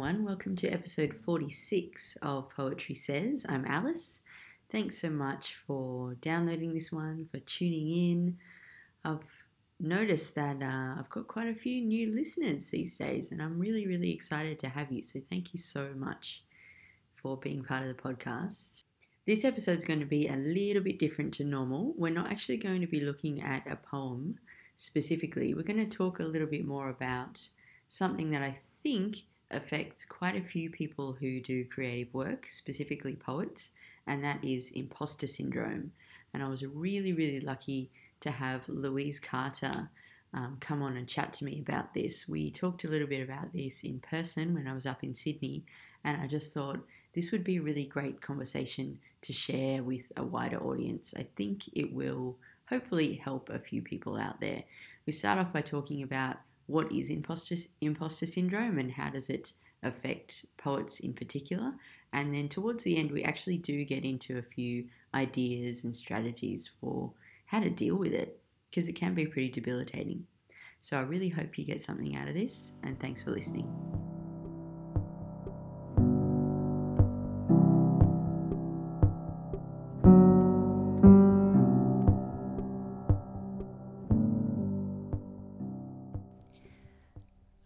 everyone. Welcome to episode 46 of Poetry Says. I'm Alice. Thanks so much for downloading this one, for tuning in. I've noticed that uh, I've got quite a few new listeners these days, and I'm really, really excited to have you. So, thank you so much for being part of the podcast. This episode is going to be a little bit different to normal. We're not actually going to be looking at a poem specifically, we're going to talk a little bit more about something that I think affects quite a few people who do creative work, specifically poets, and that is imposter syndrome. And I was really, really lucky to have Louise Carter um, come on and chat to me about this. We talked a little bit about this in person when I was up in Sydney, and I just thought this would be a really great conversation to share with a wider audience. I think it will hopefully help a few people out there. We start off by talking about what is imposter, imposter syndrome and how does it affect poets in particular. And then towards the end, we actually do get into a few ideas and strategies for how to deal with it because it can be pretty debilitating. So I really hope you get something out of this, and thanks for listening.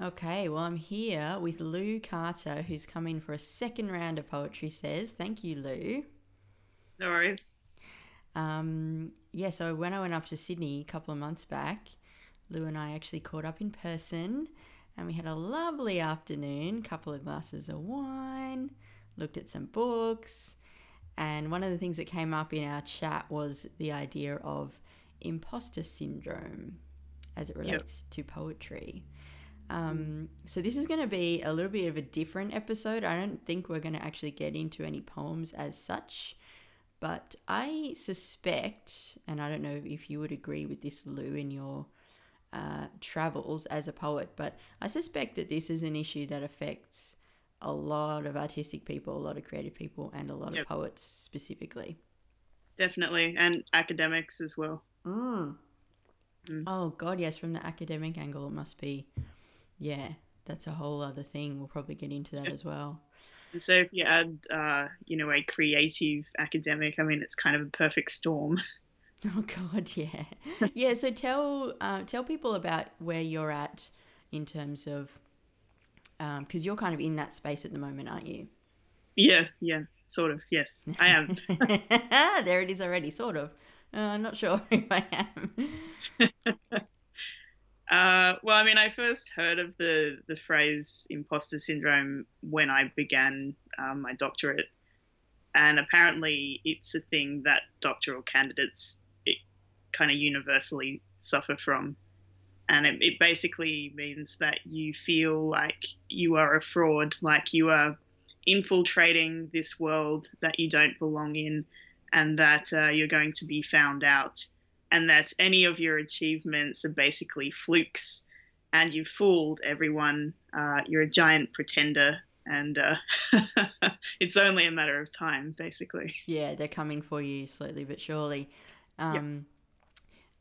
Okay, well, I'm here with Lou Carter, who's coming for a second round of Poetry Says. Thank you, Lou. No worries. Um, yeah, so when I went up to Sydney a couple of months back, Lou and I actually caught up in person and we had a lovely afternoon, couple of glasses of wine, looked at some books, and one of the things that came up in our chat was the idea of imposter syndrome as it relates yep. to poetry. Um, so this is going to be a little bit of a different episode. I don't think we're going to actually get into any poems as such, but I suspect, and I don't know if you would agree with this, Lou, in your uh, travels as a poet, but I suspect that this is an issue that affects a lot of artistic people, a lot of creative people, and a lot yep. of poets specifically. Definitely, and academics as well. Mm. Mm. Oh God, yes. From the academic angle, it must be yeah, that's a whole other thing. We'll probably get into that as well. And so if you add, uh, you know, a creative academic, I mean, it's kind of a perfect storm. Oh God, yeah, yeah. So tell uh, tell people about where you're at in terms of because um, you're kind of in that space at the moment, aren't you? Yeah, yeah, sort of. Yes, I am. there it is already, sort of. Uh, I'm not sure if I am. Uh, well, I mean, I first heard of the the phrase imposter syndrome when I began um, my doctorate, and apparently it's a thing that doctoral candidates kind of universally suffer from, and it, it basically means that you feel like you are a fraud, like you are infiltrating this world that you don't belong in, and that uh, you're going to be found out and that any of your achievements are basically flukes and you've fooled everyone. Uh, you're a giant pretender and uh, it's only a matter of time, basically. Yeah, they're coming for you slowly but surely. Um, yep.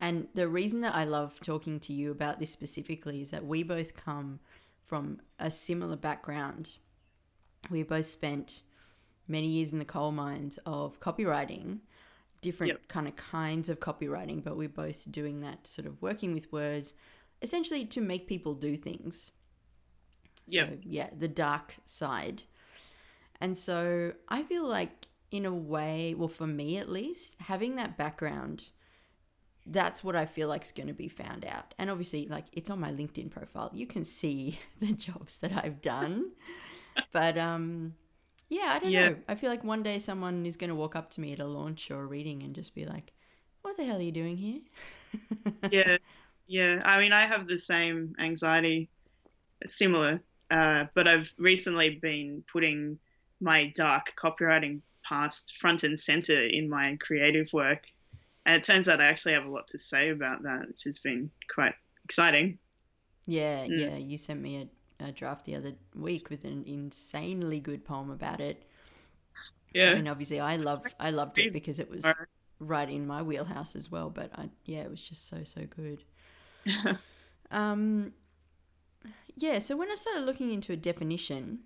And the reason that I love talking to you about this specifically is that we both come from a similar background. We both spent many years in the coal mines of copywriting different yep. kind of kinds of copywriting, but we're both doing that sort of working with words, essentially to make people do things. Yeah. So, yeah, the dark side. And so I feel like, in a way, well, for me at least, having that background, that's what I feel like is going to be found out. And obviously, like, it's on my LinkedIn profile. You can see the jobs that I've done. but, um, yeah, I don't yeah. know. I feel like one day someone is going to walk up to me at a launch or a reading and just be like, "What the hell are you doing here?" yeah, yeah. I mean, I have the same anxiety, similar, uh, but I've recently been putting my dark copywriting past front and center in my creative work, and it turns out I actually have a lot to say about that, which has been quite exciting. Yeah, mm. yeah. You sent me a a draft the other week with an insanely good poem about it. Yeah. I mean, obviously, I loved I loved it because it was right in my wheelhouse as well. But I, yeah, it was just so so good. um, yeah. So when I started looking into a definition,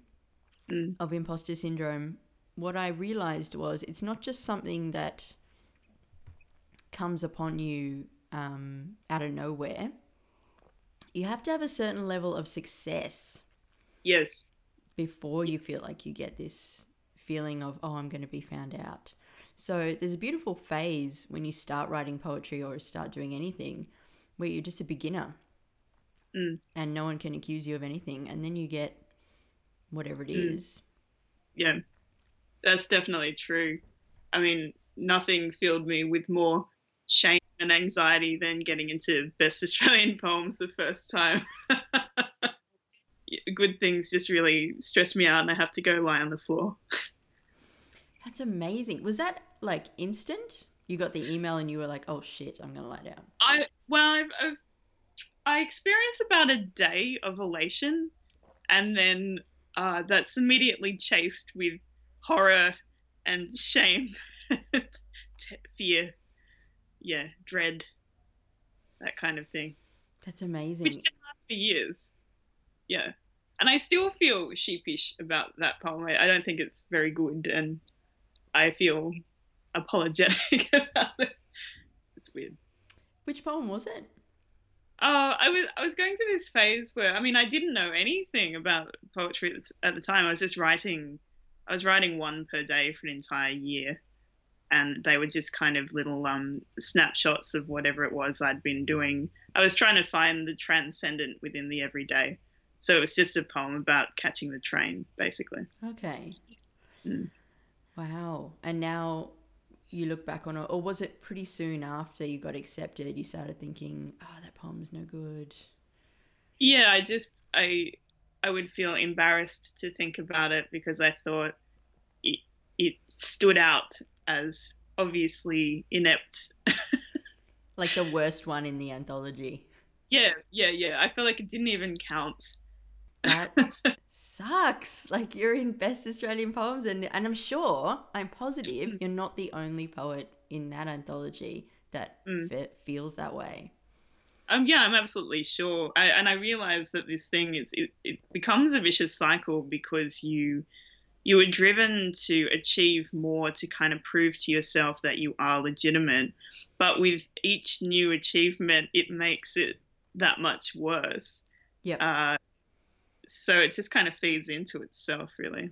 Mm. of imposter syndrome, what I realized was it's not just something that comes upon you um, out of nowhere. You have to have a certain level of success Yes. before you feel like you get this feeling of, oh, I'm going to be found out. So there's a beautiful phase when you start writing poetry or start doing anything where you're just a beginner Mm. and no one can accuse you of anything. And then you get whatever it is. Mm. Yeah. That's definitely true. I mean, nothing filled me with more shame and anxiety than getting into Best Australian Poems the first time. Good things just really stress me out and I have to go lie on the floor. That's amazing. Was that like instant? You got the email and you were like, oh shit, I'm to lie down. I well, I've, I've I experienced about a day of elation, and then uh, that's immediately chased with horror and shame, fear, yeah, dread, that kind of thing, That's amazing. which can last for years. Yeah, and I still feel sheepish about that poem. I, I don't think it's very good, and I feel apologetic about it. It's weird. Which poem was it? Oh, I was I was going through this phase where I mean I didn't know anything about poetry at the time. I was just writing, I was writing one per day for an entire year, and they were just kind of little um snapshots of whatever it was I'd been doing. I was trying to find the transcendent within the everyday, so it was just a poem about catching the train, basically. Okay. Mm. Wow. And now you look back on it, or was it pretty soon after you got accepted, you started thinking, oh, that poem's no good? Yeah, I just I I would feel embarrassed to think about it because I thought it it stood out as obviously inept. Like the worst one in the anthology. Yeah, yeah, yeah. I feel like it didn't even count. That sucks. Like you're in Best Australian Poems, and, and I'm sure, I'm positive, you're not the only poet in that anthology that Mm. fe- feels that way. Um, yeah, I'm absolutely sure. I, and I realize that this thing is it, it becomes a vicious cycle because you you are driven to achieve more to kind of prove to yourself that you are legitimate. But with each new achievement, it makes it that much worse. Yep. Uh, so it just kind of feeds into itself, really.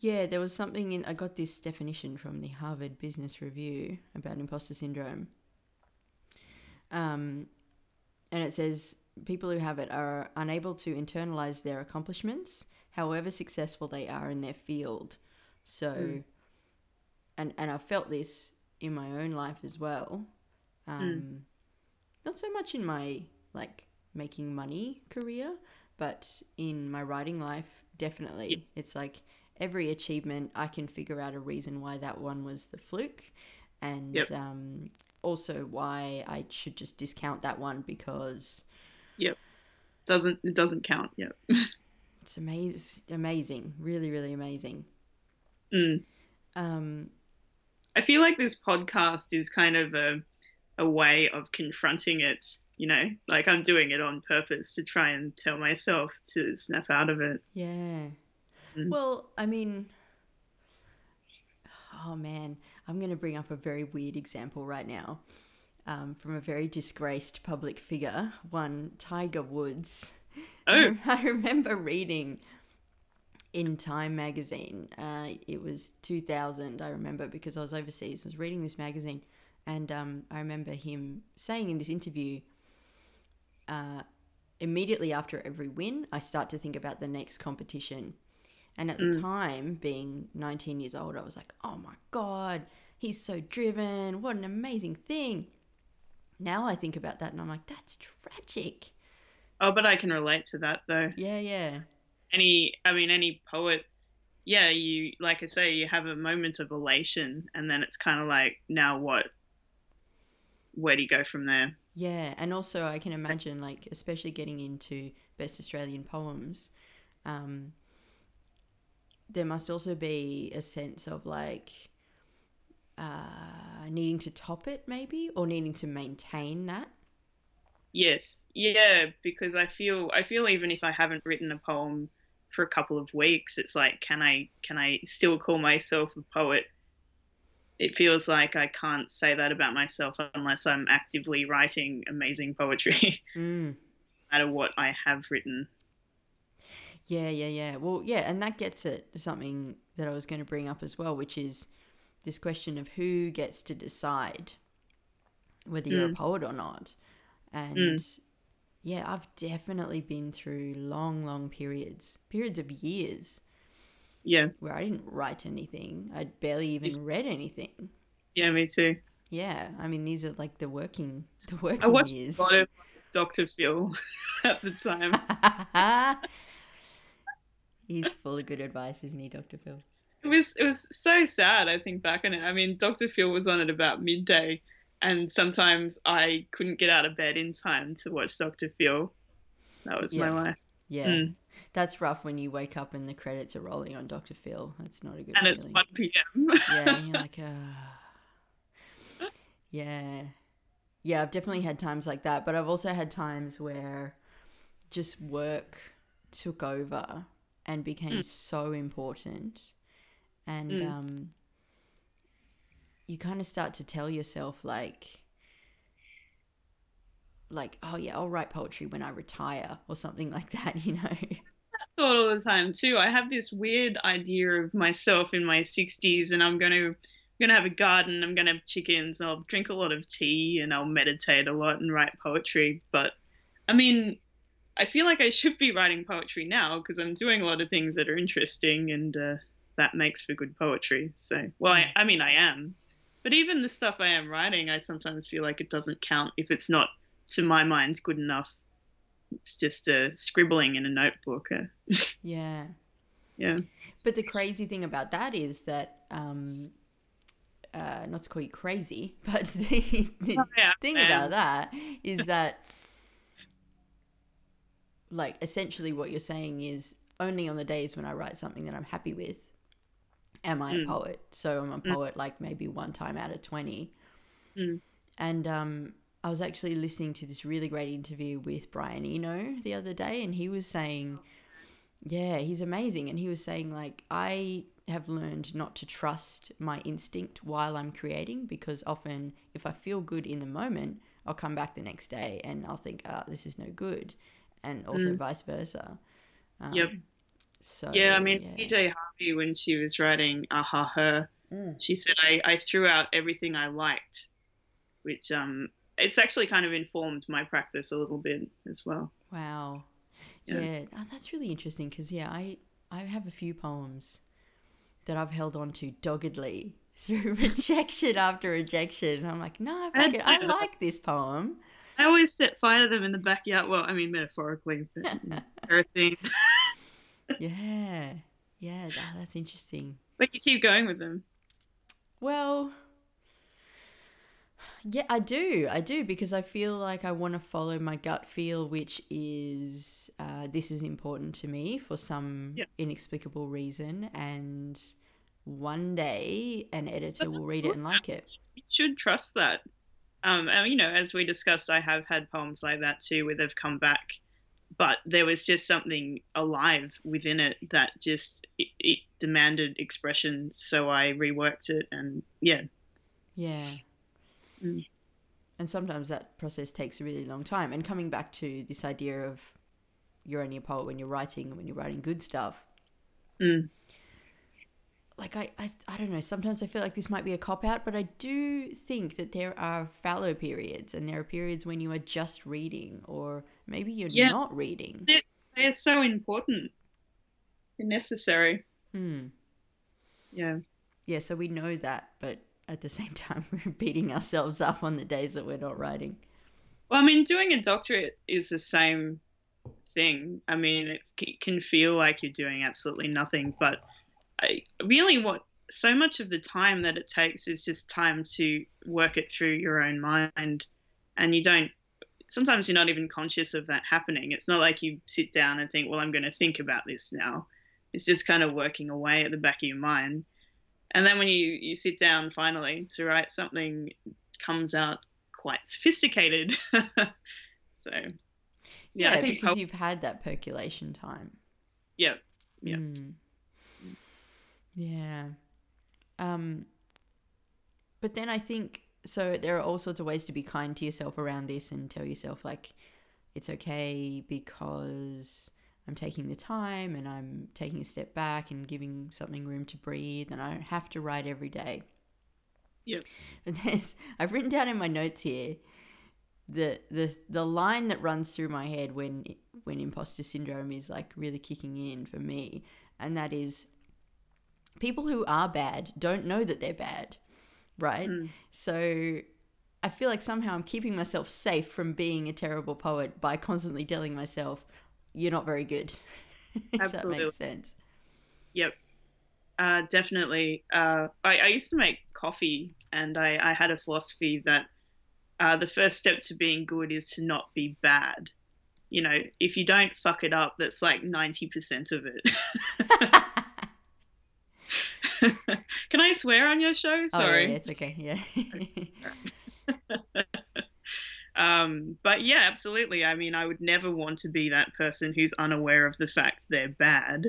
Yeah, there was something in. I got this definition from the Harvard Business Review about imposter syndrome. Um, and it says people who have it are unable to internalize their accomplishments, however successful they are in their field. So, Mm. and and I felt this in my own life as well. Um, Not so much in my like making money career, but in my writing life, definitely. It's like every achievement, I can figure out a reason why that one was the fluke, and Yep. um, also why I should just discount that one because Yep. Doesn't it doesn't count? Yeah. it's amazing, amazing, really, really amazing. Mm. Um, I feel like this podcast is kind of a a way of confronting it. You know, like I'm doing it on purpose to try and tell myself to snap out of it. yeah. Mm. Well, I mean, oh man, I'm going to bring up a very weird example right now um, from a very disgraced public figure, one Tiger Woods. Oh, I remember reading in Time magazine. Uh, it was 2000, I remember, because I was overseas. I was reading this magazine, and um, I remember him saying in this interview, uh, immediately after every win, I start to think about the next competition. And at the Mm. time, being 19 years old, I was like, oh my God, he's so driven. What an amazing thing. Now I think about that and I'm like, that's tragic. Oh, but I can relate to that though. Yeah, yeah. Any, I mean, any poet. Yeah, you like I say, you have a moment of elation, and then it's kind of like, now what? Where do you go from there? Yeah, and also I can imagine, like, especially getting into best Australian poems, um, there must also be a sense of like uh, needing to top it, maybe, or needing to maintain that. Yes, yeah, because I feel I feel even if I haven't written a poem for a couple of weeks. It's like, can I can I still call myself a poet? It feels like I can't say that about myself unless I'm actively writing amazing poetry, Mm. no matter what I have written. Yeah, yeah, yeah. Well, yeah, and that gets at something that I was going to bring up as well, which is this question of who gets to decide whether you're a Mm. poet or not. Mm. And yeah, I've definitely been through long, long periods, periods of years Yeah, where I didn't write anything. I'd barely even read anything. yeah, me too. Yeah, I mean these are like the working, the I working watched years. a lot of Dr. Phil at the time. He's full of good advice, isn't he, Dr. Phil? It was it was so sad. I think back on it. I mean, Dr. Phil was on at about midday, and sometimes I couldn't get out of bed in time to watch Dr. Phil. That was Yeah. my life, Yeah. Mm. That's rough when you wake up and the credits are rolling on Dr. Phil. That's not a good and it's feeling. one p.m. Yeah, and you're like, uh... yeah. Yeah, I've definitely had times like that, but I've also had times where just work took over and became Mm. so important. And Mm. um, you kind of start to tell yourself, like, like, oh yeah, I'll write poetry when I retire or something like that, you know? I thought all the time too. I have this weird idea of myself in my 60s, and I'm going to I'm going to have a garden. I'm going to have chickens. And I'll drink a lot of tea, and I'll meditate a lot and write poetry. But I mean, I feel like I should be writing poetry now because I'm doing a lot of things that are interesting, and uh, that makes for good poetry. So, well, I, I mean, I am. But even the stuff I am writing, I sometimes feel like it doesn't count if it's not, to my mind, good enough. It's just uh, scribbling in a notebook. Yeah. yeah. But the crazy thing about that is that, um, uh, not to call you crazy, but the, the yeah, thing man. about that is that, like, essentially what you're saying is only on the days when I write something that I'm happy with am I a Mm. poet. So I'm a Mm. poet like maybe one time out of 20. Mm. And um, I was actually listening to this really great interview with Brian Eno the other day, and he was saying, yeah, he's amazing. And he was saying, like, I have learned not to trust my instinct while I'm creating because often if I feel good in the moment, I'll come back the next day and I'll think, ah, this is no good. And also Mm. vice versa. Um, Yep. So, Yeah, I mean, yeah. PJ Harvey, when she was writing Aha Her, Mm. she said, I, I threw out everything I liked, which um, it's actually kind of informed my practice a little bit as well. Wow. Yeah, Yeah. Oh, that's really interesting because yeah, I I have a few poems that I've held on to doggedly through rejection after rejection. I'm like, no, I it, I like this poem. I always set fire to them in the backyard. Well, I mean, metaphorically, but cursing. Yeah, yeah, that, that's interesting. But you keep going with them. Well, yeah, I do. I do because I feel like I want to follow my gut feel, which is uh, this is important to me for some Yeah. inexplicable reason. And one day an editor will read it and like it. You should trust that. Um, and, you know, as we discussed, I have had poems like that too, where they've come back, but there was just something alive within it that just it, it demanded expression. So I reworked it, and yeah, Yeah. Mm. And sometimes that process takes a really long time. And coming back to this idea of you're only a poet when you're writing, when you're writing good stuff. Mm. Like, I, I, I don't know, sometimes I feel like this might be a cop out, but I do think that there are fallow periods and there are periods when you are just reading or maybe you're Yeah. not reading. they are so important and necessary. Hmm. Yeah. Yeah, so we know that, but at the same time, we're beating ourselves up on the days that we're not writing. Well, I mean, doing a doctorate is the same thing. I mean, it can feel like you're doing absolutely nothing, but I really what so much of the time that it takes is just time to work it through your own mind, and you don't. Sometimes you're not even conscious of that happening. It's not like you sit down and think, "Well, I'm going to think about this now." It's just kind of working away at the back of your mind, and then when you you sit down finally to write something, comes out quite sophisticated. so, yeah, Yeah, because you've had that percolation time. yeah, Yeah. Mm. Yeah. Um, but then I think so. There are all sorts of ways to be kind to yourself around this and tell yourself like it's okay because I'm taking the time and I'm taking a step back and giving something room to breathe, and I don't have to write every day. Yep. And there's I've written down in my notes here the the the line that runs through my head when when imposter syndrome is like really kicking in for me, and that is people who are bad don't know that they're bad, right? Mm. So I feel like somehow I'm keeping myself safe from being a terrible poet by constantly telling myself, "You're not very good." if Absolutely. that makes sense. Yep. Uh, definitely. Uh, I, I used to make coffee, and I, I had a philosophy that uh, the first step to being good is to not be bad. You know, if you don't fuck it up, that's like 90% of it. Can I swear on your show? Oh, Sorry. yeah, it's okay. Yeah. um, but yeah, absolutely. I mean, I would never want to be that person who's unaware of the fact they're bad.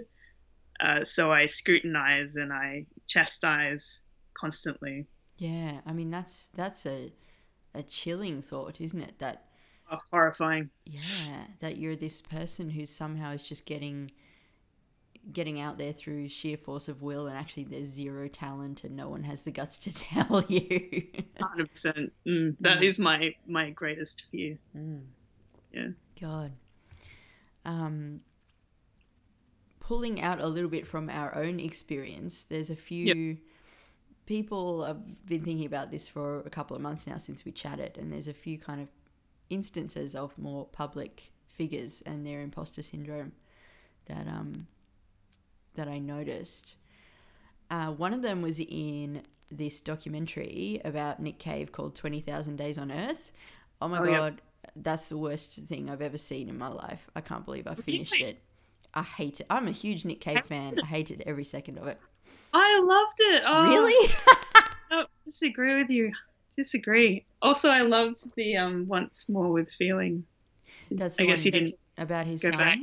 Uh, so I scrutinize and I chastise constantly. yeah. I mean, that's that's a a chilling thought, isn't it? That Oh, horrifying. yeah, that you're this person who somehow is just getting getting out there through sheer force of will and actually there's zero talent and no one has the guts to tell you. 100%. Mm, that Mm. is my my greatest fear. Mm. Yeah. God. Um, pulling out a little bit from our own experience, there's a few people I've been thinking about this for a couple of months now since we chatted, and there's a few kind of instances of more public figures and their imposter syndrome that um that I noticed. Uh, one of them was in this documentary about Nick Cave called 20,000 Days on Earth. Oh my Oh, yeah. God, that's the worst thing I've ever seen in my life. I can't believe I finished it. I hate it. I'm a huge Nick Cave fan. I hated every second of it. I loved it. Oh, Really? No, disagree with you. Disagree. Also, I loved the um once more with feeling. That's I guess you didn't. about his go son. back.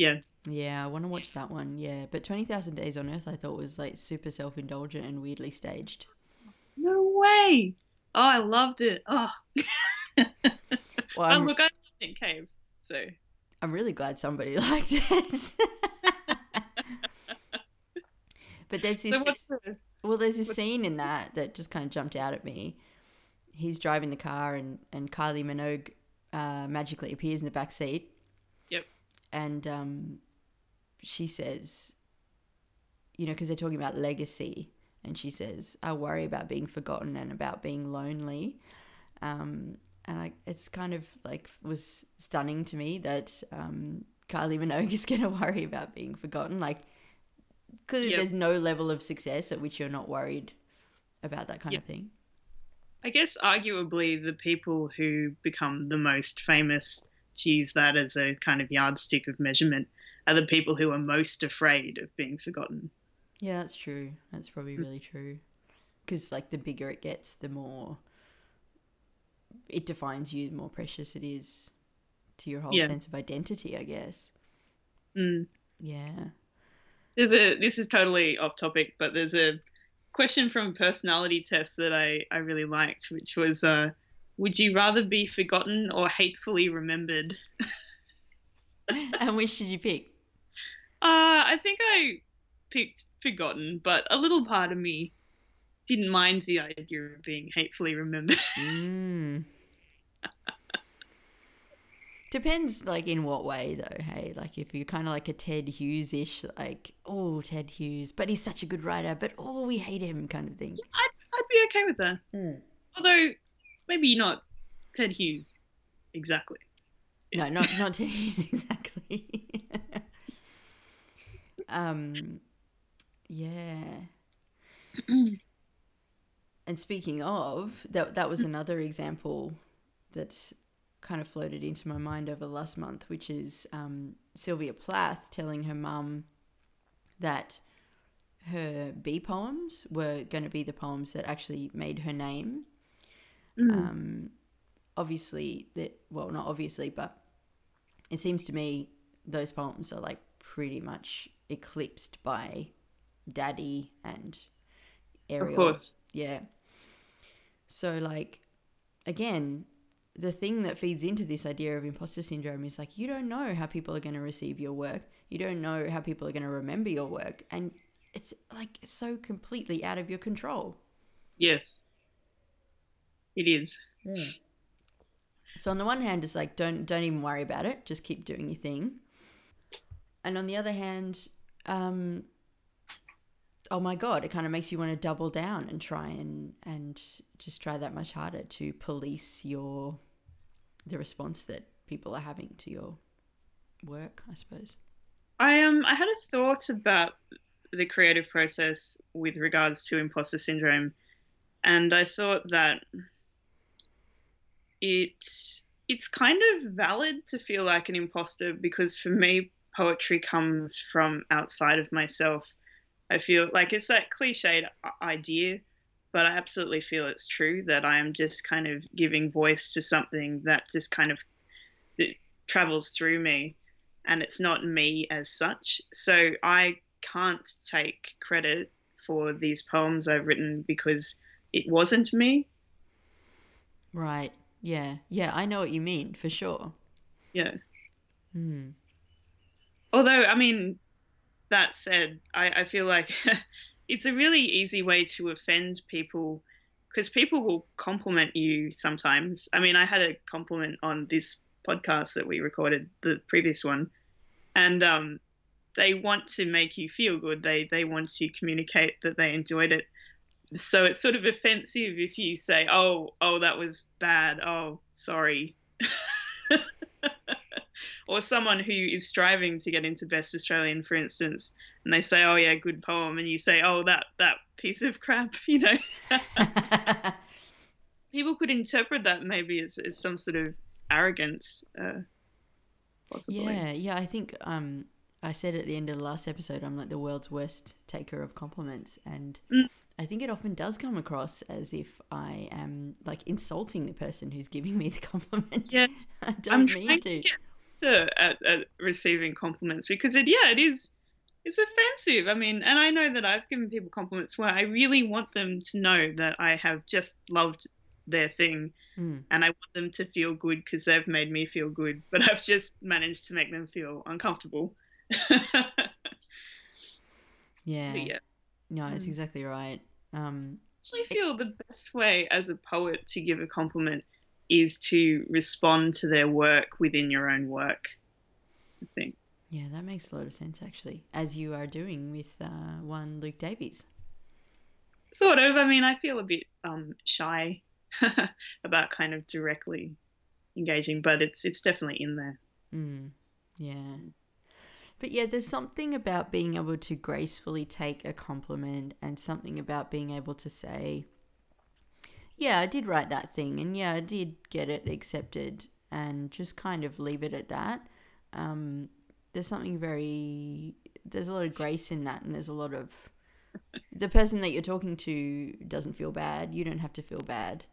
Yeah. Yeah, I want to watch that one. Yeah, but 20,000 Days on Earth I thought was like super self-indulgent and weirdly staged. No way. Oh, I loved it. Oh, Well, oh I'm, look, I loved Nick Cave. So I'm really glad somebody liked it. but there's this so the Well, there's this What- scene in that that just kind of jumped out at me. He's driving the car, and and Kylie Minogue uh, magically appears in the back seat. Yep. And um, she says, you know, because they're talking about legacy, and she says, "I worry about being forgotten and about being lonely." Um, and I, it's kind of like was stunning to me that um, Kylie Minogue is going to worry about being forgotten. Like, clearly, Yep. there's no level of success at which you're not worried about that kind Yep. of thing. I guess arguably the people who become the most famous to use that as a kind of yardstick of measurement are the people who are most afraid of being forgotten. Yeah, that's true. That's probably Mm. really true. Because like the bigger it gets, the more it defines you, the more precious it is to your whole Yeah. sense of identity. I guess. Mm. Yeah. There's a this is totally off topic, but there's a question from a personality test that I, I really liked, which was uh, would you rather be forgotten or hatefully remembered? and which did you pick? Uh, I think I picked forgotten, but a little part of me didn't mind the idea of being hatefully remembered. Mm. Depends, like in what way though. Hey, like if you're kind of like a Ted Hughes ish, like oh Ted Hughes, but he's such a good writer, but oh we hate him kind of thing. I'd, I'd be okay with that. Mm. Although maybe not Ted Hughes exactly. No, not not Ted Hughes exactly. um, yeah. and speaking of, that that was another example that kind of floated into my mind over last month, which is um, Sylvia Plath telling her mum that her bee poems were going to be the poems that actually made her name. Mm. Um, obviously, that well, not obviously, but it seems to me those poems are like pretty much eclipsed by Daddy and Ariel. Of course. Yeah. So, like, again, the thing that feeds into this idea of imposter syndrome is like, you don't know how people are going to receive your work. You don't know how people are going to remember your work. And it's like so completely out of your control. Yes. It is. So on the one hand, it's like don't don't even worry about it. Just keep doing your thing. And on the other hand, um, oh my god, it kind of makes you want to double down and try and and just try that much harder to police your the response that people are having to your work. I suppose. I um I had a thought about the creative process with regards to imposter syndrome, and I thought that it it's kind of valid to feel like an imposter because for me poetry comes from outside of myself. I feel like it's that cliched idea, but I absolutely feel it's true that I am just kind of giving voice to something that just kind of it travels through me and it's not me as such. So I can't take credit for these poems I've written because it wasn't me. Right. Yeah. Yeah. I know what you mean for sure. Yeah. Hmm. Although, I mean, that said, I, I feel like it's a really easy way to offend people because people will compliment you sometimes. I mean, I had a compliment on this podcast that we recorded, the previous one, and um, they want to make you feel good. They they want to communicate that they enjoyed it. So it's sort of offensive if you say, "Oh, oh, that was bad. Oh, sorry." or someone who is striving to get into best Australian, for instance, and they say, "Oh yeah, good poem," and you say, "Oh, that that piece of crap," you know. People could interpret that maybe as, as some sort of arrogance, uh, possibly. Yeah, yeah. I think um, I said at the end of the last episode, I'm like the world's worst taker of compliments, and Mm. I think it often does come across as if I am like insulting the person who's giving me the compliment. Yes, I I'm don't trying mean to to. to at, at receiving compliments because it, yeah, it is. It's offensive. I mean, and I know that I've given people compliments where I really want them to know that I have just loved their thing Mm, and I want them to feel good because they've made me feel good, but I've just managed to make them feel uncomfortable. yeah. Yeah, No, it's Mm. exactly right. Um, I actually feel the best way as a poet to give a compliment is to respond to their work within your own work. I think. yeah, that makes a lot of sense actually, as you are doing with uh, one Luke Davies. Sort of. I mean, I feel a bit um, shy about kind of directly engaging, but it's it's definitely in there. Mm, yeah. But yeah, there's something about being able to gracefully take a compliment and something about being able to say, yeah, I did write that thing and yeah, I did get it accepted and just kind of leave it at that. Um, there's something very, there's a lot of grace in that and there's a lot of, the person that you're talking to doesn't feel bad. You don't have to feel bad.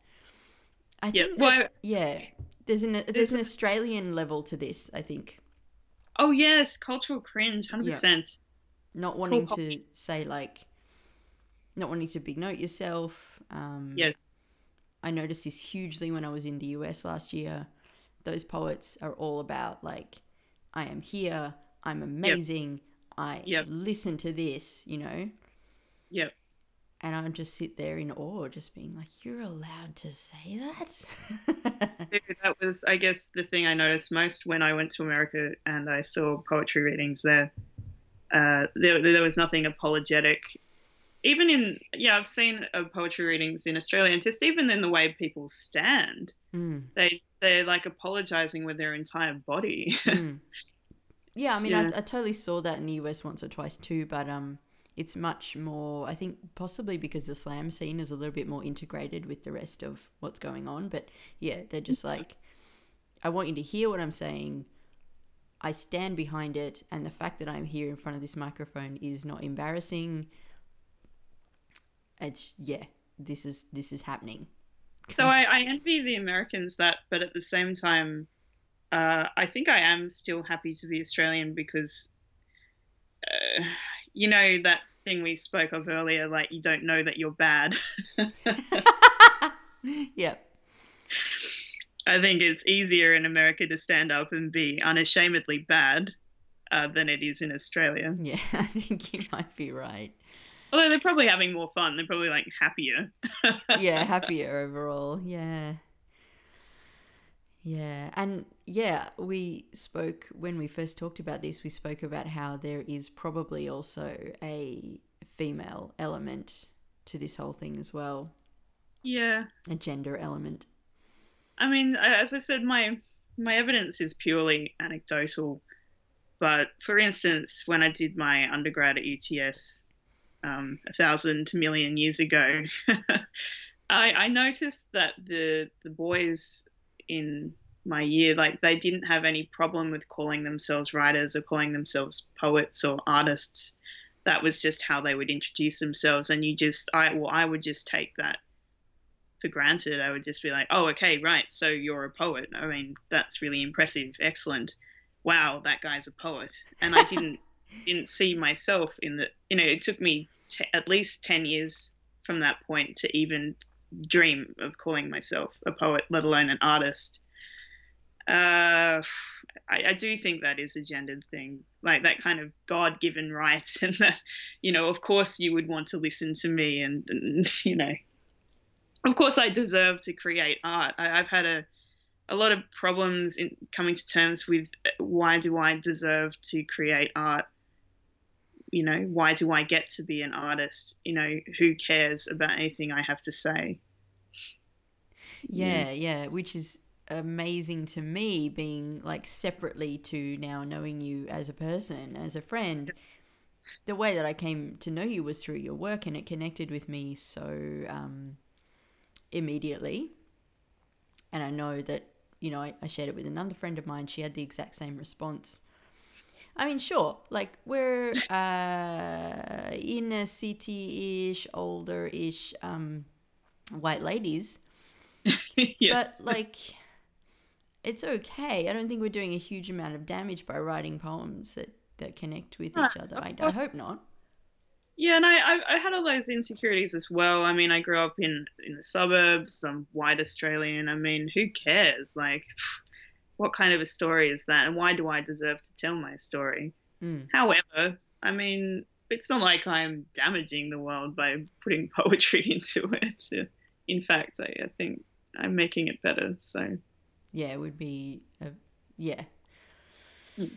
I Yeah. think that, I- yeah, there's an, there's an Australian level to this, I think. Oh yes, cultural cringe, hundred percent. not wanting to say like not wanting to big note yourself um Yes. i noticed this hugely when i was in the us last year those poets are all about like i am here i'm amazing i Yep. listen to this you know Yep. And i just sit there in awe just being like you're allowed to say that Dude, that was, I guess, the thing I noticed most when I went to America and I saw poetry readings there. Uh, there, there was nothing apologetic. Even in, yeah, I've seen uh, poetry readings in Australia, and just even in the way people stand, Mm, they they're like apologizing with their entire body. mm. yeah i mean Yeah. I, I totally saw that in the us once or twice too but um it's much more i think possibly because the slam scene is a little bit more integrated with the rest of what's going on but yeah they're just like i want you to hear what i'm saying. I stand behind it and the fact that i'm here in front of this microphone is not embarrassing. It's yeah this is this is happening. So I, I envy the Americans that, but at the same time, uh, I think I am still happy to be Australian because uh, you know that thing we spoke of earlier, like you don't know that you're bad. yep. I think it's easier in America to stand up and be unashamedly bad uh, than it is in Australia. Yeah, I think you might be right. Although they're probably having more fun. They're probably like happier. yeah, happier overall. Yeah. Yeah, and yeah, we spoke when we first talked about this, we spoke about how there is probably also a female element to this whole thing as well. Yeah. A gender element. I mean, as I said, my my evidence is purely anecdotal. But for instance, when I did my undergrad at UTS um, a thousand million years ago, I, I noticed that the the boys in my year, like they didn't have any problem with calling themselves writers or calling themselves poets or artists. That was just how they would introduce themselves, and you just, I well, I would just take that for granted. I would just be like, oh, okay, right, so you're a poet. I mean, that's really impressive, excellent. Wow, that guy's a poet, and I didn't didn't see myself in the. You know, it took me t- at least ten years from that point to even dream of calling myself a poet, let alone an artist. Uh, I, I, do think that is a gendered thing, like that kind of God given right, and that, you know, of course you would want to listen to me, and, and you know, of course I deserve to create art. I, have had a, a lot of problems in coming to terms with why do I deserve to create art? You know, why do I get to be an artist? You know, who cares about anything I have to say? Yeah, yeah, which is amazing to me being like separately to now knowing you as a person, as a friend. The way that I came to know you was through your work and it connected with me so um, immediately. And I know that, you know, I, I shared it with another friend of mine. She had the exact same response. I mean, sure, like we're uh, inner city ish, older ish um, white ladies. yes. But like it's okay. I don't think we're doing a huge amount of damage by writing poems that, that connect with each other. I, I hope not. Yeah, and I, I, I had all those insecurities as well. I mean, I grew up in in the suburbs. I'm white Australian. I mean, who cares? Like, what kind of a story is that? And why do I deserve to tell my story? Mm. However, I mean, it's not like I'm damaging the world by putting poetry into it. In fact, I, I think I'm making it better. So yeah, it would be a, yeah. Mm.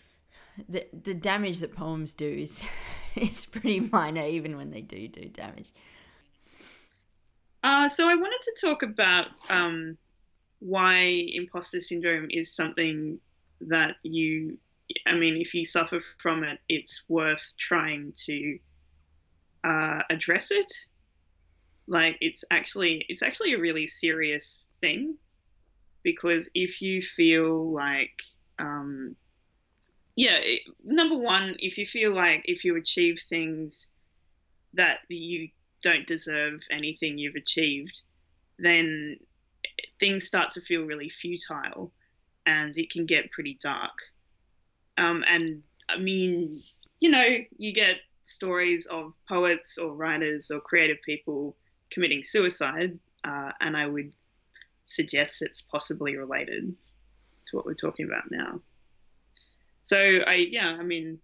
The the damage that poems do is is pretty minor, even when they do do damage. Uh, so I wanted to talk about um, why imposter syndrome is something that you. I mean, if you suffer from it, it's worth trying to uh, address it. Like it's actually it's actually a really serious thing because if you feel like um, yeah it, number one if you feel like if you achieve things that you don't deserve anything you've achieved then things start to feel really futile and it can get pretty dark um, and i mean you know you get stories of poets or writers or creative people committing suicide uh, and i would suggest it's possibly related to what we're talking about now. So I yeah, I mean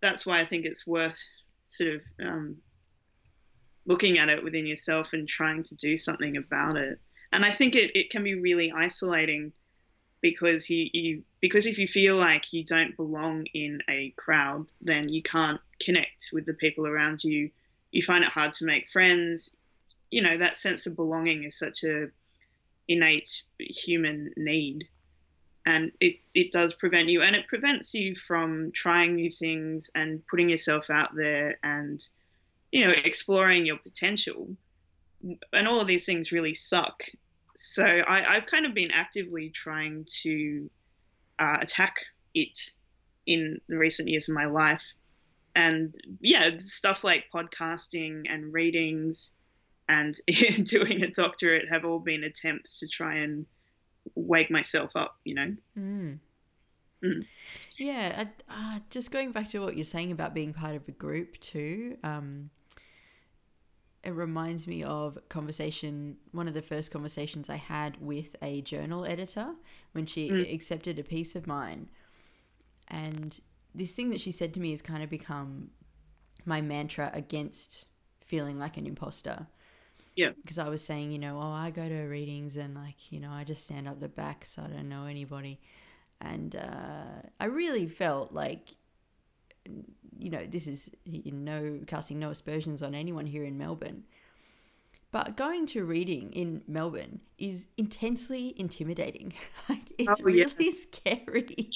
that's why I think it's worth sort of um, looking at it within yourself and trying to do something about it. And I think it, it can be really isolating because you, you because if you feel like you don't belong in a crowd, then you can't connect with the people around you. You find it hard to make friends you know that sense of belonging is such a innate human need and it, it does prevent you and it prevents you from trying new things and putting yourself out there and you know exploring your potential and all of these things really suck so I, have kind of been actively trying to uh, attack it in the recent years of my life and yeah stuff like podcasting and readings and doing a doctorate have all been attempts to try and wake myself up, you know? Mm. Mm. Yeah, uh, just going back to what you're saying about being part of a group too. Um, it reminds me of conversation one of the first conversations I had with a journal editor when she Mm. accepted a piece of mine. And this thing that she said to me has kind of become my mantra against feeling like an imposter. Yeah. Because I was saying, you know, oh, I go to readings and like, you know, I just stand up the back so I don't know anybody. And uh, I really felt like you know, this is no casting no aspersions on anyone here in Melbourne. But going to reading in Melbourne is intensely intimidating. like it's Oh, yeah. really scary.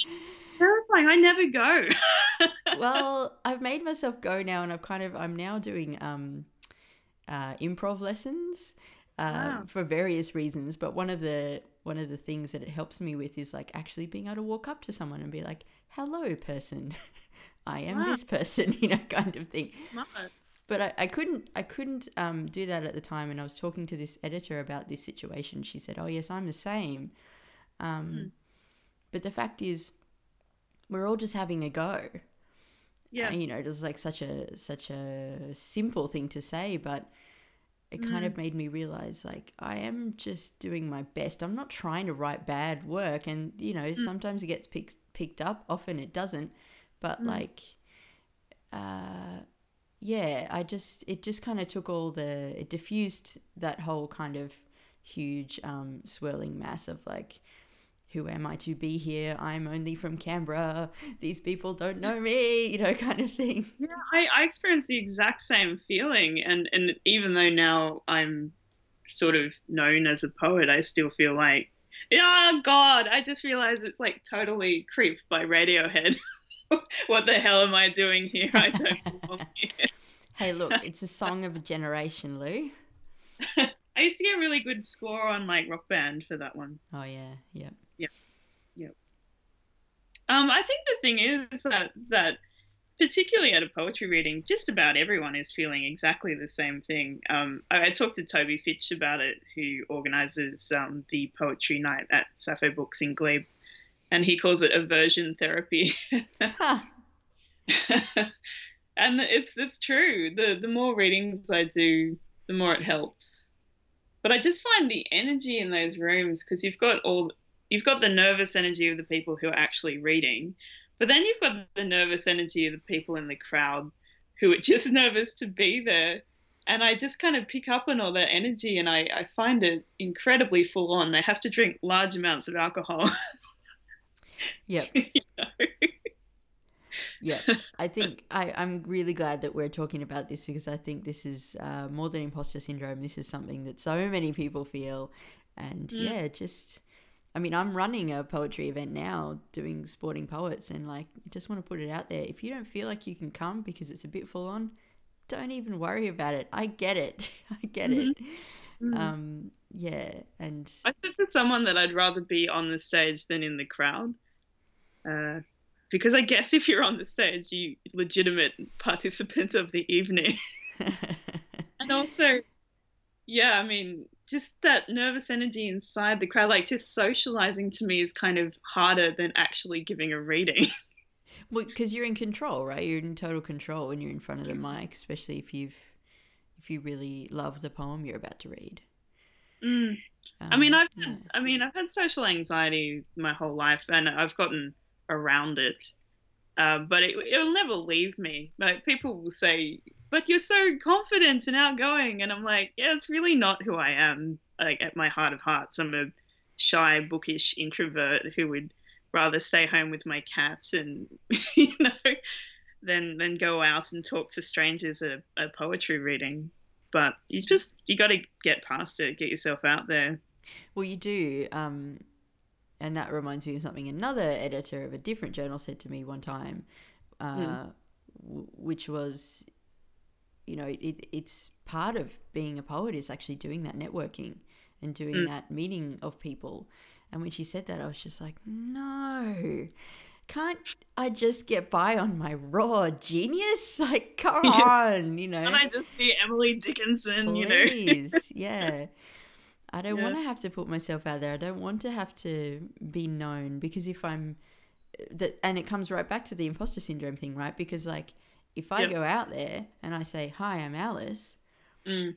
Terrifying. I never go. well, I've made myself go now, and I've kind of I'm now doing um, uh, improv lessons uh, Wow. for various reasons. But one of the one of the things that it helps me with is like actually being able to walk up to someone and be like, "Hello, person." I am Wow. this person, you know, kind of thing. Smart. but I, I couldn't I couldn't um, do that at the time and I was talking to this editor about this situation she said oh yes I'm the same um, Hmm. but the fact is we're all just having a go Yeah. And, you know it was like such a such a simple thing to say but it kind Mm. of made me realize like I am just doing my best I'm not trying to write bad work and you know Mm. sometimes it gets picked picked up often it doesn't but Mm. like uh yeah i just it just kind of took all the it diffused that whole kind of huge um swirling mass of like who am i to be here i'm only from canberra these people don't know me you know kind of thing Yeah, I, I experienced the exact same feeling, and and even though now I'm sort of known as a poet, I still feel like, oh God, I just realized it's like totally creeped by Radiohead. what the hell am I doing here? I don't belong here. hey look it's a song of a generation lou I used to get a really good score on like Rock Band for that one. oh yeah yeah Um, I think the thing is that that particularly at a poetry reading, just about everyone is feeling exactly the same thing. Um, I, I talked to Toby Fitch about it, who organises um, the poetry night at Sappho Books in Glebe, and he calls it aversion therapy. And it's it's true. The the more readings I do, the more it helps. But I just find the energy in those rooms because you've got all you've got the nervous energy of the people who are actually reading, but then you've got the nervous energy of the people in the crowd who are just nervous to be there. And I just kind of pick up on all that energy and I, I find it incredibly full on. They have to drink large amounts of alcohol. yep you know? yeah i think I, i'm really glad that we're talking about this because i think this is uh, more than imposter syndrome this is something that so many people feel and Mm. yeah just i mean i'm running a poetry event now doing sporting poets and like just want to put it out there if you don't feel like you can come because it's a bit full on don't even worry about it i get it i get it Mm. um yeah and I said to someone that I'd rather be on the stage than in the crowd. Uh, because I guess if you're on the stage, you legitimate participant of the evening. and also, yeah, I mean, just that nervous energy inside the crowd, like just socializing to me is kind of harder than actually giving a reading. Well, because you're in control, right? You're in total control when you're in front of the mic, especially if you've if you really love the poem you're about to read. Mm. I mean, Um, I've yeah. I mean, I've had social anxiety my whole life, and I've gotten around it. Uh, but it, it'll never leave me. Like people will say, "But you're so confident and outgoing," and I'm like, "Yeah, it's really not who I am. Like at my heart of hearts, I'm a shy, bookish introvert who would rather stay home with my cat and you know, than than go out and talk to strangers at a, a poetry reading." But you just you got to get past it, get yourself out there. Well, you do. Um, and that reminds me of something another editor of a different journal said to me one time, uh, Mm. w- which was, you know, it, it's part of being a poet is actually doing that networking and doing Mm. that meeting of people. And when she said that, I was just like, no. Can't I just get by on my raw genius? Like, come on, you know. Can I just be Emily Dickinson, you know? Yeah. I don't Yeah. want to have to put myself out there. I don't want to have to be known because if I'm that and it comes right back to the imposter syndrome thing, right? Because like if I Yep. go out there and I say, "Hi, I'm Alice," Mm.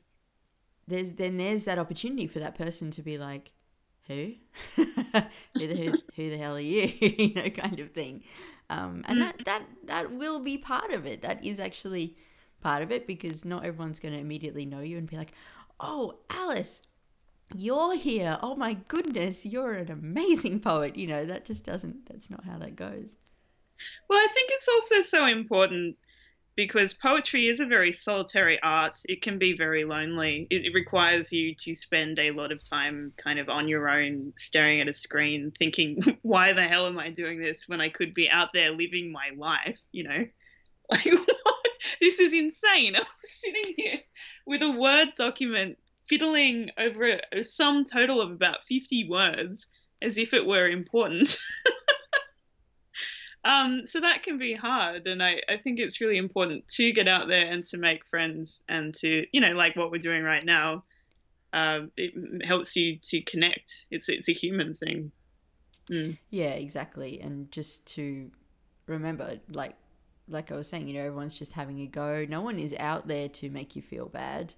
there's then there's that opportunity for that person to be like, "Who? who, the, who, who the hell are you?" you know, kind of thing. Um, and that that that will be part of it. That is actually part of it because not everyone's going to immediately know you and be like, "Oh, Alice." You're here. Oh my goodness, you're an amazing poet. You know, that just doesn't, that's not how that goes. Well, I think it's also so important because poetry is a very solitary art. It can be very lonely. It, requires you to spend a lot of time kind of on your own, staring at a screen, thinking, why the hell am I doing this when I could be out there living my life, you know? Like, what? this is insane. I'm sitting here with a Word document fiddling over a sum total of about 50 words as if it were important. Um, so that can be hard, and I, I think it's really important to get out there and to make friends and to you know like what we're doing right now. Um, it helps you to connect. It's it's a human thing. Mm. Yeah, exactly. And just to remember, like, like I was saying, you know, everyone's just having a go. No one is out there to make you feel bad,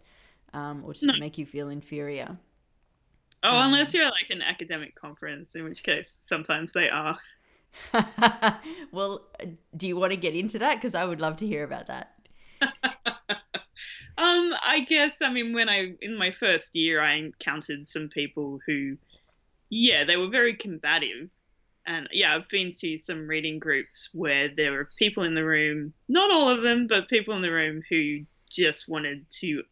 um, or to No. make you feel inferior. Oh, Um, unless you're at, like an academic conference, in which case sometimes they are. well, do you want to get into that? Because I would love to hear about that. Um, I guess I mean when I in my first year I encountered some people who, yeah, they were very combative, and yeah, I've been to some reading groups where there were people in the room, not all of them, but people in the room who just wanted to,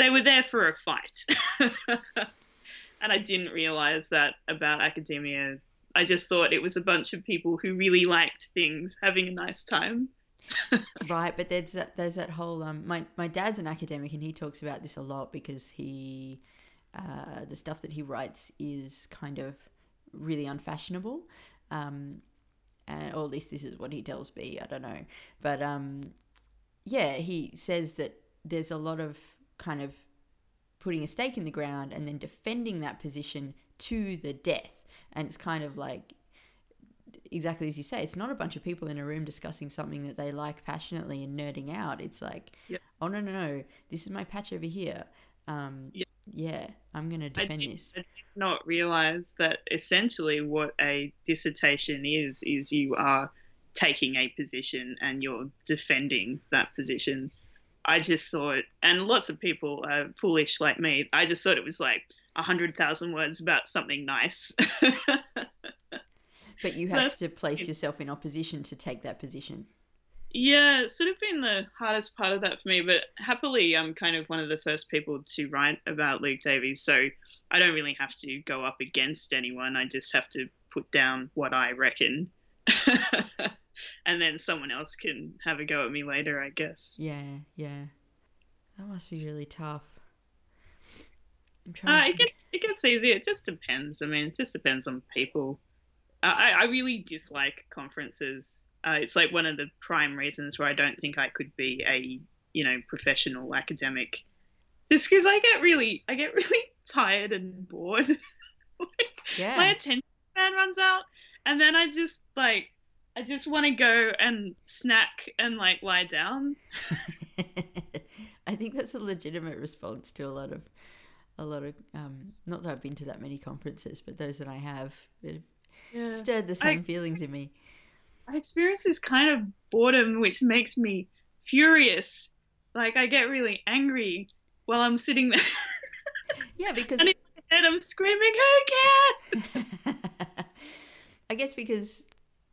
they were there for a fight, and I didn't realize that about academia. I just thought it was a bunch of people who really liked things, having a nice time. Right, but there's that, there's that whole um my my dad's an academic and he talks about this a lot because he uh the stuff that he writes is kind of really unfashionable. Um and or at least this is what he tells me, I don't know. But um yeah, he says that there's a lot of kind of putting a stake in the ground and then defending that position to the death. And it's kind of like exactly as you say, it's not a bunch of people in a room discussing something that they like passionately and nerding out. It's like, Yep. oh no no no, this is my patch over here. Um, Yep. Yeah, I'm gonna I defend did, this. I did not realize that essentially what a dissertation is is you are taking a position and you're defending that position. I just thought, and lots of people are foolish like me. I just thought it was like a hundred thousand words about something nice. But you have that's- to place yourself in opposition to take that position. yeah, it's sort of been the hardest part of that for me. But happily, I'm kind of one of the first people to write about Luke Davies, so I don't really have to go up against anyone. I just have to put down what I reckon. and then someone else can have a go at me later, I guess. Yeah, yeah. That must be really tough. Uh, it gets it gets easier. It just depends. I mean, it just depends on people. Uh, I I really dislike conferences. Uh, it's like one of the prime reasons why I don't think I could be a you know professional academic. Just because I get really I get really tired and bored. like, yeah. my attention span runs out, and then I just like I just want to go and snack and like lie down. I think that's a legitimate response to a lot of a lot of um not that I've been to that many conferences, but those that I have Yeah. stirred the I- same feelings in me. I experience this kind of boredom which makes me furious. Like I get really angry while I'm sitting there Yeah, because And in my head I'm screaming, Who cares? I guess because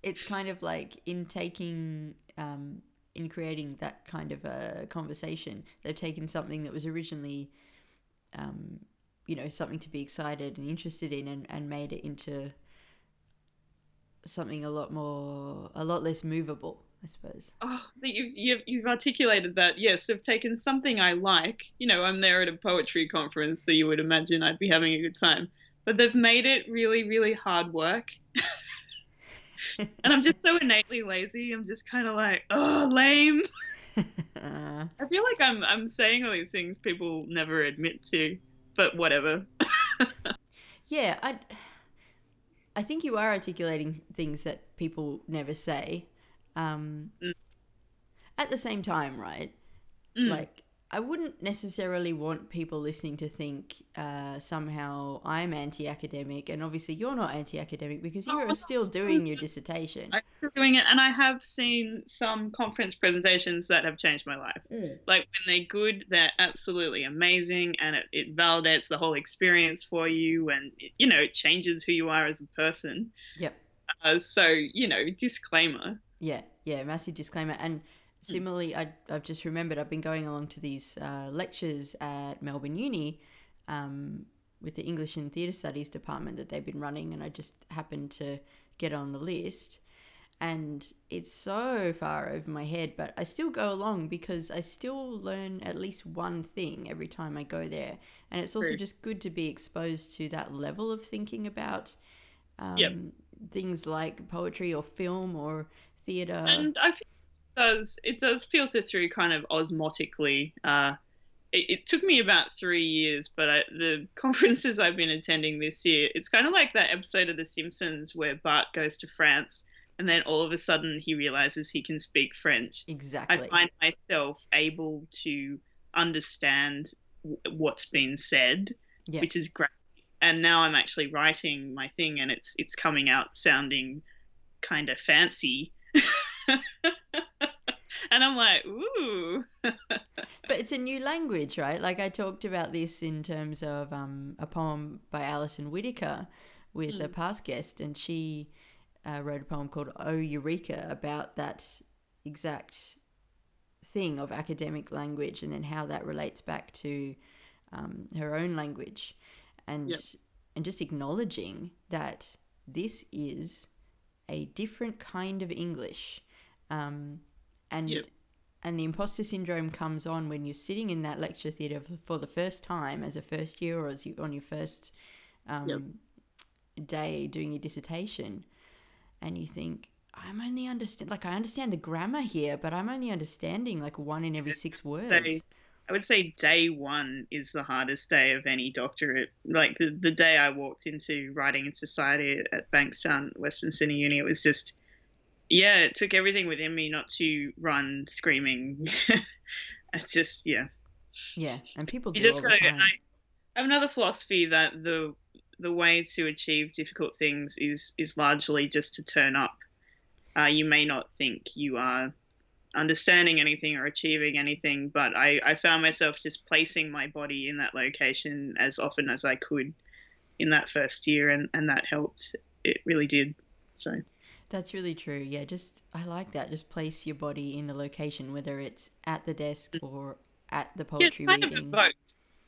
it's kind of like in taking um in creating that kind of a conversation, they've taken something that was originally um you know, something to be excited and interested in and, and made it into something a lot more a lot less movable, I suppose. Oh, that you've, you've you've articulated that. Yes, I've taken something I like. You know, I'm there at a poetry conference, so you would imagine I'd be having a good time. But they've made it really, really hard work. and I'm just so innately lazy. I'm just kind of like, oh, lame. I feel like I'm I'm saying all these things people never admit to, but whatever. yeah, I I think you are articulating things that people never say. Um, Mm. At the same time, right? Mm. Like, I wouldn't necessarily want people listening to think uh, somehow I'm anti academic, and obviously you're not anti academic because you Oh, are still doing your dissertation. I'm still doing it, and I have seen some conference presentations that have changed my life. Mm. Like when they're good, they're absolutely amazing, and it, it validates the whole experience for you, and it, you know it changes who you are as a person. Yep. Uh, so you know, disclaimer. Yeah, yeah, massive disclaimer. And similarly, I, I've just remembered I've been going along to these uh, lectures at Melbourne Uni um, with the English and Theatre Studies department that they've been running, and I just happened to get on the list. And it's so far over my head, but I still go along because I still learn at least one thing every time I go there. And it's also True. just good to be exposed to that level of thinking about um, Yep. things like poetry or film or theatre. and I does it does filter through kind of osmotically. Uh, it, it took me about three years, but I, the conferences I've been attending this year, it's kind of like that episode of The Simpsons where Bart goes to France, and then all of a sudden he realizes he can speak French. Exactly. I find myself able to understand w- what's been said, Yeah. which is great. And now I'm actually writing my thing, and it's it's coming out sounding kind of fancy. and I'm like, ooh, But it's a new language, right? Like I talked about this in terms of um, a poem by Alison Whittaker with a past guest, and she uh, wrote a poem called "Oh Eureka" about that exact thing of academic language, and then how that relates back to um, her own language, and Yep. and just acknowledging that this is a different kind of English, um, and Yep. and the imposter syndrome comes on when you're sitting in that lecture theatre for, the first time as a first year or as you on your first um, Yep. day doing your dissertation, and you think. I'm only understand like I understand the grammar here, but I'm only understanding like one in every six words. say, I would say day one is the hardest day of any doctorate. Like the, the day I walked into Writing and Society at Bankstown, Western Sydney Uni, it was just, yeah, it took everything within me not to run screaming. it's just, yeah. Yeah, and people do You just gotta, time. I have another philosophy that the the way to achieve difficult things is is largely just to turn up. Uh, you may not think you are understanding anything or achieving anything, but I, I found myself just placing my body in that location as often as I could in that first year, and, and that helped. It really did. So That's really true. Yeah, just I like that. Just place your body in the location, whether it's at the desk or at the yeah, it's poetry kind of reading. a vote,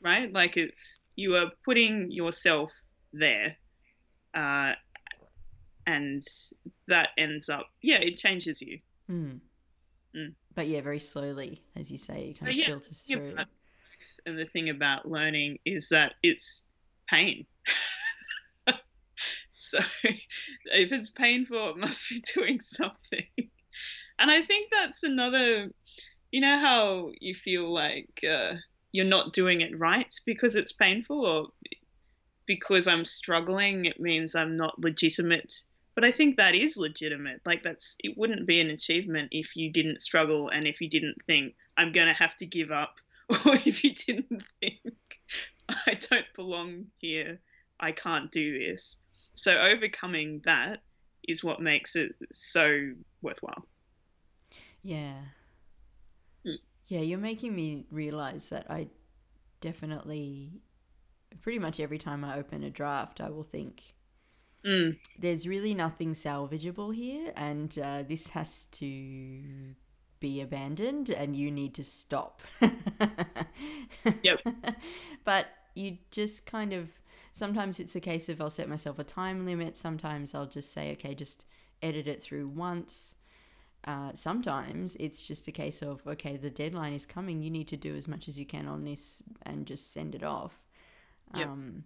right? Like it's you are putting yourself there, uh, and that ends up yeah, it changes you. Mm. Mm. But yeah, very slowly, as you say, it kind of yeah, filters through. And the thing about learning is that it's pain. so if it's painful, it must be doing something. And I think that's another, you know, how you feel like uh, you're not doing it right because it's painful or because I'm struggling, it means I'm not legitimate. But I think that is legitimate. Like that's it wouldn't be an achievement if you didn't struggle and if you didn't think I'm going to have to give up or if you didn't think I don't belong here, I can't do this. So overcoming that is what makes it so worthwhile. Yeah. Mm. Yeah, you're making me realize that I definitely, pretty much every time I open a draft, I will think, Mm. there's really nothing salvageable here, and uh, this has to be abandoned, and you need to stop. Yep. But you just kind of sometimes it's a case of I'll set myself a time limit. Sometimes I'll just say, okay, just edit it through once. Uh, sometimes it's just a case of okay, the deadline is coming. You need to do as much as you can on this and just send it off. Yep. Um,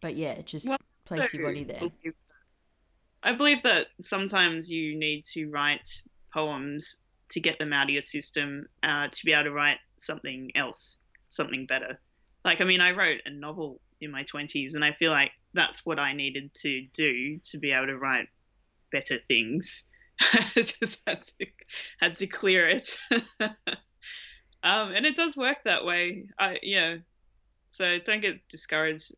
but yeah, just Well, place your body there. I believe that sometimes you need to write poems to get them out of your system uh, to be able to write something else, something better. like I mean I wrote a novel in my 20s and I feel like that's what I needed to do to be able to write better things. Just had to had to clear it. um, and it does work that way. I yeah. So don't get discouraged.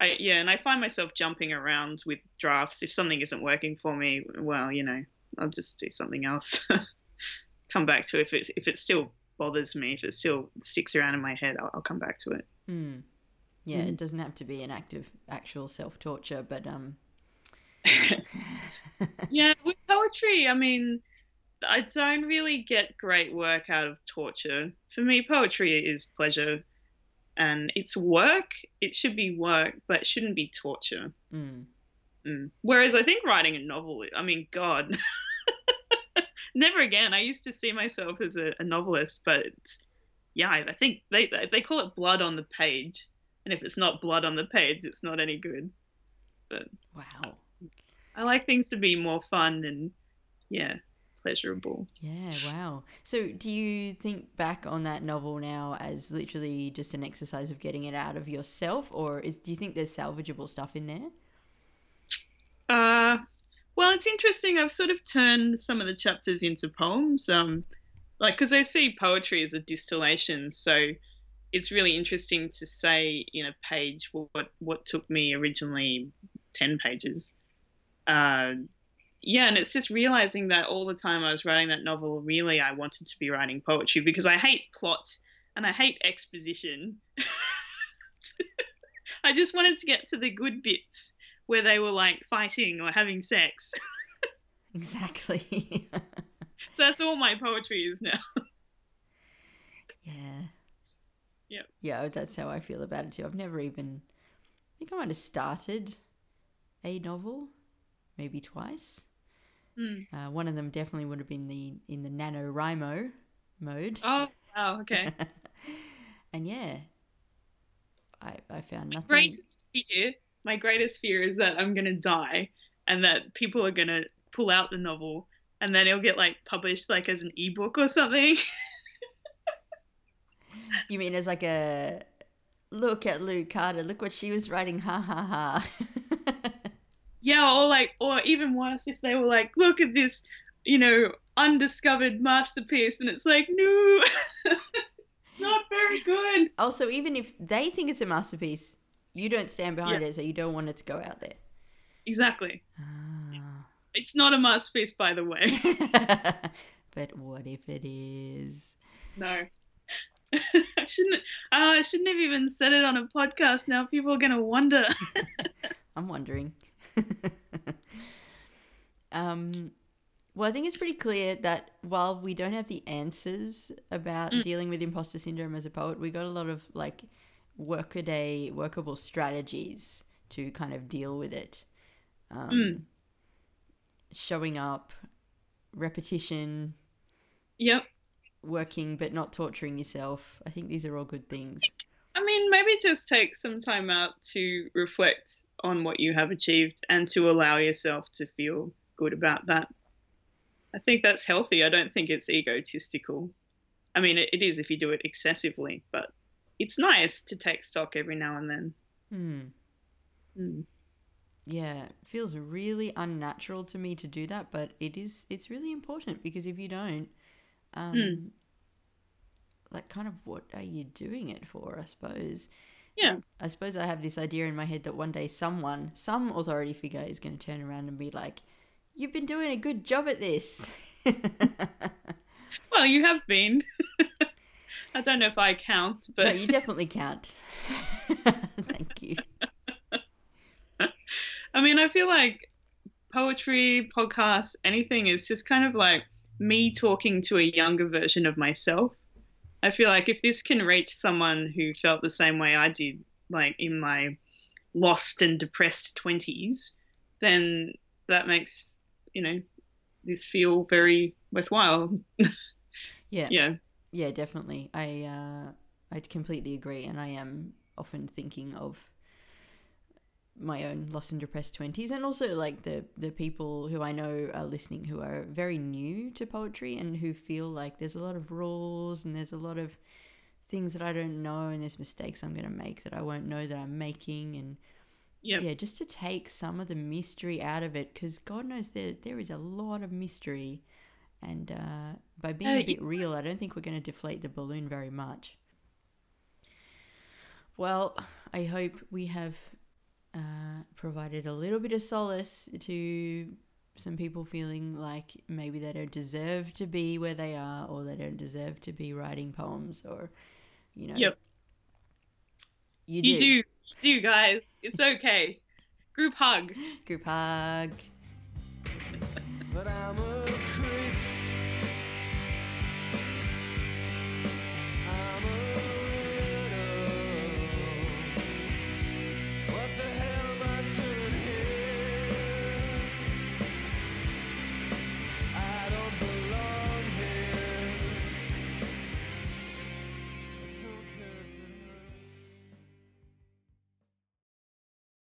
I yeah, and I find myself jumping around with drafts. If something isn't working for me, well, you know, I'll just do something else. come back to it if it if it still bothers me, if it still sticks around in my head, I'll, I'll come back to it. Mm. Yeah, mm. it doesn't have to be an act of actual self torture, but um. yeah, with poetry, I mean, I don't really get great work out of torture. For me, poetry is pleasure, and it's work. It should be work, but it shouldn't be torture. Mm. Mm. Whereas I think writing a novel, I mean, God, never again. I used to see myself as a, a novelist, but yeah, I think they they call it blood on the page, and if it's not blood on the page, it's not any good. But wow, I like things to be more fun and yeah, pleasurable. Yeah, wow. So, do you think back on that novel now as literally just an exercise of getting it out of yourself, or is do you think there's salvageable stuff in there? Uh, well, it's interesting. I've sort of turned some of the chapters into poems, um, like because I see poetry as a distillation. So it's really interesting to say in a page what what took me originally ten pages. Uh, yeah, and it's just realizing that all the time I was writing that novel, really I wanted to be writing poetry because I hate plot and I hate exposition. I just wanted to get to the good bits where they were like fighting or having sex. exactly. so that's all my poetry is now. yeah. Yeah. Yeah, that's how I feel about it too. I've never even I think I might have started a novel, maybe twice. Mm. Uh, one of them definitely would have been the in the NaNoWriMo mode. Oh, wow, okay. and yeah, I I found nothing. Greatest fear my greatest fear is that I'm gonna die and that people are gonna pull out the novel and then it'll get like published like as an ebook or something. you mean as like a look at Lou Carter, look what she was writing, ha ha ha. yeah, or like or even worse if they were like, look at this, you know, undiscovered masterpiece and it's like, no it's not very good. Also, even if they think it's a masterpiece, you don't stand behind yeah. it, so you don't want it to go out there. Exactly. Ah. It's not a masterpiece, by the way. but what if it is? No. I shouldn't. Uh, I shouldn't have even said it on a podcast. Now people are going to wonder. I'm wondering. um, well, I think it's pretty clear that while we don't have the answers about mm. dealing with imposter syndrome as a poet, we got a lot of like workaday workable strategies to kind of deal with it. Um, mm. Showing up, repetition. Yep. Working but not torturing yourself. I think these are all good things. I mean, maybe just take some time out to reflect on what you have achieved and to allow yourself to feel good about that. I think that's healthy. I don't think it's egotistical. I mean, it, it is if you do it excessively, but it's nice to take stock every now and then. Hmm. Mm. Yeah, it feels really unnatural to me to do that, but it is. It's really important because if you don't, um, mm. like, kind of, what are you doing it for? I suppose. Yeah. I suppose I have this idea in my head that one day someone, some authority figure, is going to turn around and be like, "You've been doing a good job at this." well, you have been. I don't know if I count, but no, you definitely count. Thank you. I mean, I feel like poetry, podcasts, anything is just kind of like me talking to a younger version of myself. I feel like if this can reach someone who felt the same way I did, like in my lost and depressed 20s, then that makes, you know, this feel very worthwhile. yeah. Yeah yeah, definitely. I uh, I completely agree, and I am often thinking of my own lost and depressed twenties, and also like the the people who I know are listening who are very new to poetry and who feel like there's a lot of rules and there's a lot of things that I don't know and there's mistakes I'm going to make that I won't know that I'm making and Yep. yeah, just to take some of the mystery out of it because God knows there there is a lot of mystery, and uh, by being Uh, a bit real, I don't think we're going to deflate the balloon very much. Well, I hope we have uh, provided a little bit of solace to some people feeling like maybe they don't deserve to be where they are, or they don't deserve to be writing poems, or you know, Yep. you do. You do. You do, guys. It's okay. Group hug. Group hug. But I'm a